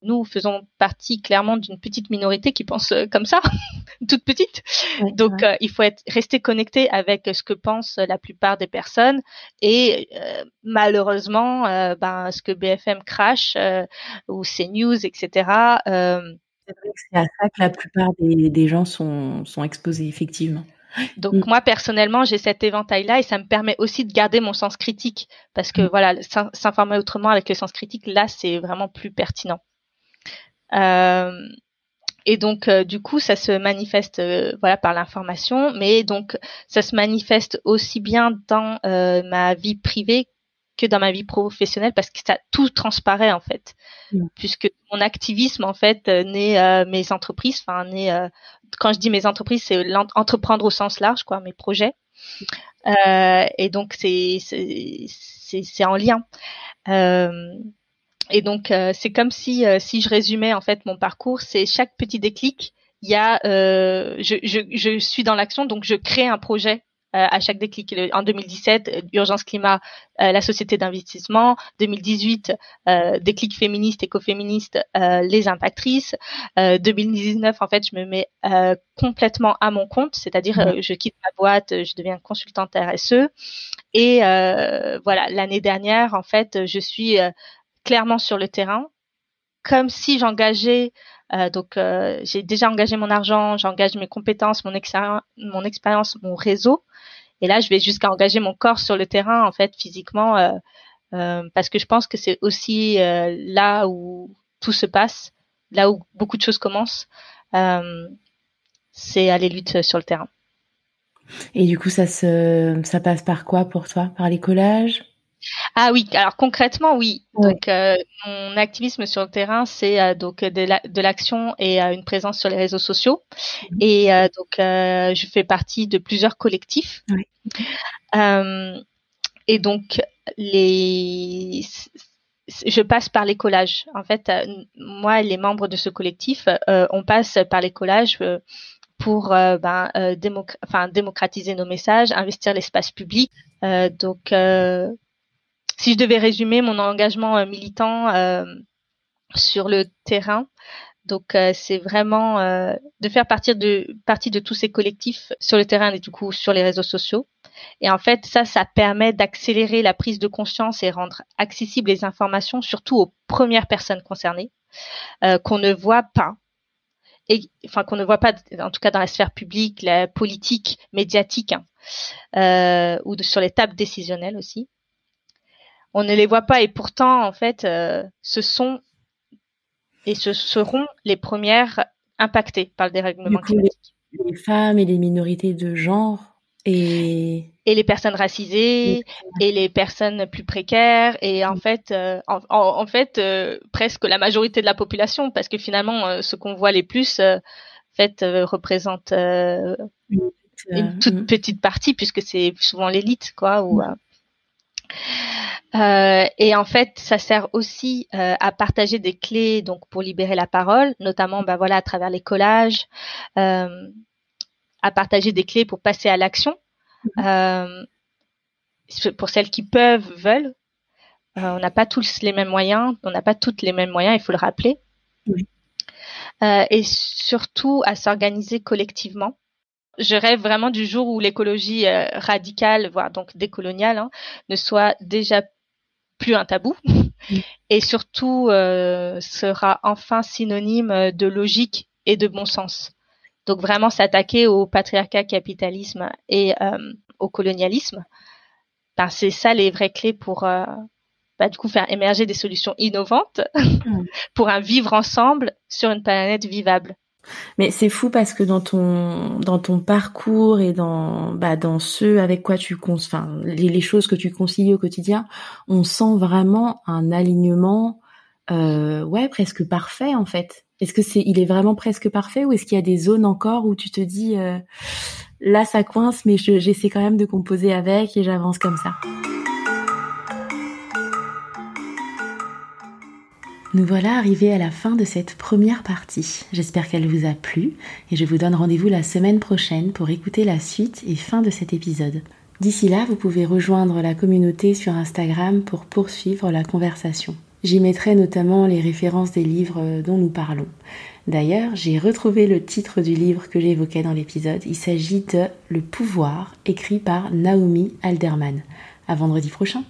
Speaker 2: nous faisons partie clairement d'une petite minorité qui pense euh, comme ça, <laughs> toute petite. Donc il faut être rester connecté avec ce que pensent la plupart des personnes et malheureusement, ben ce que BFM crash ou CNews, etc. c'est
Speaker 1: à ça que la plupart des, des gens sont, sont exposés effectivement.
Speaker 2: Donc mm. moi personnellement, j'ai cet éventail-là et ça me permet aussi de garder mon sens critique parce que mm. voilà, s'informer autrement avec le sens critique, là, c'est vraiment plus pertinent. Euh, et donc euh, du coup, ça se manifeste euh, voilà par l'information, mais donc ça se manifeste aussi bien dans ma vie privée que dans ma vie professionnelle parce que ça tout transparaît en fait, mm. puisque mon activisme en fait euh, naît euh, mes entreprises, enfin naît quand je dis mes entreprises, c'est entreprendre au sens large quoi, mes projets. et donc c'est c'est en lien. et donc c'est comme si si je résumais en fait mon parcours, c'est chaque petit déclic il y a je, je, je suis dans l'action donc je crée un projet euh, à chaque déclic. En 2017, euh, Urgence Climat, euh, la société d'investissement. 2018, déclic féministe, écoféministe, les impactrices. 2019, en fait, je me mets complètement à mon compte, c'est-à-dire je quitte ma boîte, je deviens consultante RSE. Et voilà, l'année dernière, en fait, je suis clairement sur le terrain, comme si j'engageais euh, donc euh, j'ai déjà engagé mon argent, j'engage mes compétences, mon, mon expérience, mon réseau. Et là, je vais jusqu'à engager mon corps sur le terrain, en fait, physiquement, euh, parce que je pense que c'est aussi là où tout se passe, là où beaucoup de choses commencent. c'est aller lutter sur le terrain.
Speaker 1: Et du coup, ça se, ça passe par quoi pour toi? Par les collages?
Speaker 2: Ah oui, alors concrètement oui. Donc euh, mon activisme sur le terrain, c'est euh, donc de l'action et euh, une présence sur les réseaux sociaux. Mhm. Et donc je fais partie de plusieurs collectifs. et donc les je passe par les collages. En fait, moi les membres de ce collectif, on passe par les collages pour ben, démocratiser nos messages, investir l'espace public. donc si je devais résumer mon engagement euh, militant euh, sur le terrain, donc euh, c'est vraiment de faire partie de partie tous ces collectifs sur le terrain et du coup sur les réseaux sociaux. Et en fait, ça, ça permet d'accélérer la prise de conscience et rendre accessibles les informations, surtout aux premières personnes concernées, qu'on ne voit pas, et enfin qu'on ne voit pas, en tout cas dans la sphère publique, la politique, médiatique, hein, ou sur les tables décisionnelles aussi on ne les voit pas et pourtant en fait euh, ce sont et ce seront les premières impactées par le dérèglement climatique.
Speaker 1: Les, femmes et les minorités de genre et
Speaker 2: et les personnes racisées et les personnes plus précaires et en fait euh, en, fait euh, presque la majorité de la population parce que finalement ce qu'on voit les plus en fait représente une toute mm. petite partie puisque c'est souvent l'élite quoi ou mm. Euh, et en fait, ça sert aussi euh, à partager des clés donc pour libérer la parole, notamment bah voilà à travers les collages, euh, à partager des clés pour passer à l'action. Mm-hmm. pour celles qui peuvent, veulent. on n'a pas tous les mêmes moyens, on n'a pas toutes les mêmes moyens, il faut le rappeler. et surtout à s'organiser collectivement je rêve vraiment du jour où l'écologie radicale, voire donc décoloniale, hein, ne soit déjà plus un tabou <laughs> et surtout euh, sera enfin synonyme de logique et de bon sens. Donc vraiment s'attaquer au patriarcat, capitalisme et euh, au colonialisme, ben, c'est ça les vraies clés pour euh, bah, du coup faire émerger des solutions innovantes mm. <laughs> pour un vivre ensemble sur une planète vivable.
Speaker 1: Mais c'est fou parce que dans ton dans ton parcours et dans bah dans ce avec quoi tu enfin les, les choses que tu concilies au quotidien, on sent vraiment un alignement euh, ouais presque parfait en fait. Est-ce que c'est il est vraiment presque parfait ou est-ce qu'il y a des zones encore où tu te dis euh, là ça coince mais j'essaie quand même de composer avec et j'avance comme ça? Nous voilà arrivés à la fin de cette première partie. J'espère qu'elle vous a plu et je vous donne rendez-vous la semaine prochaine pour écouter la suite et fin de cet épisode. D'ici là, vous pouvez rejoindre la communauté sur Instagram pour poursuivre la conversation. J'y mettrai notamment les références des livres dont nous parlons. D'ailleurs, j'ai retrouvé le titre du livre que j'évoquais dans l'épisode. Il s'agit de Le pouvoir, écrit par Naomi Alderman. À vendredi prochain.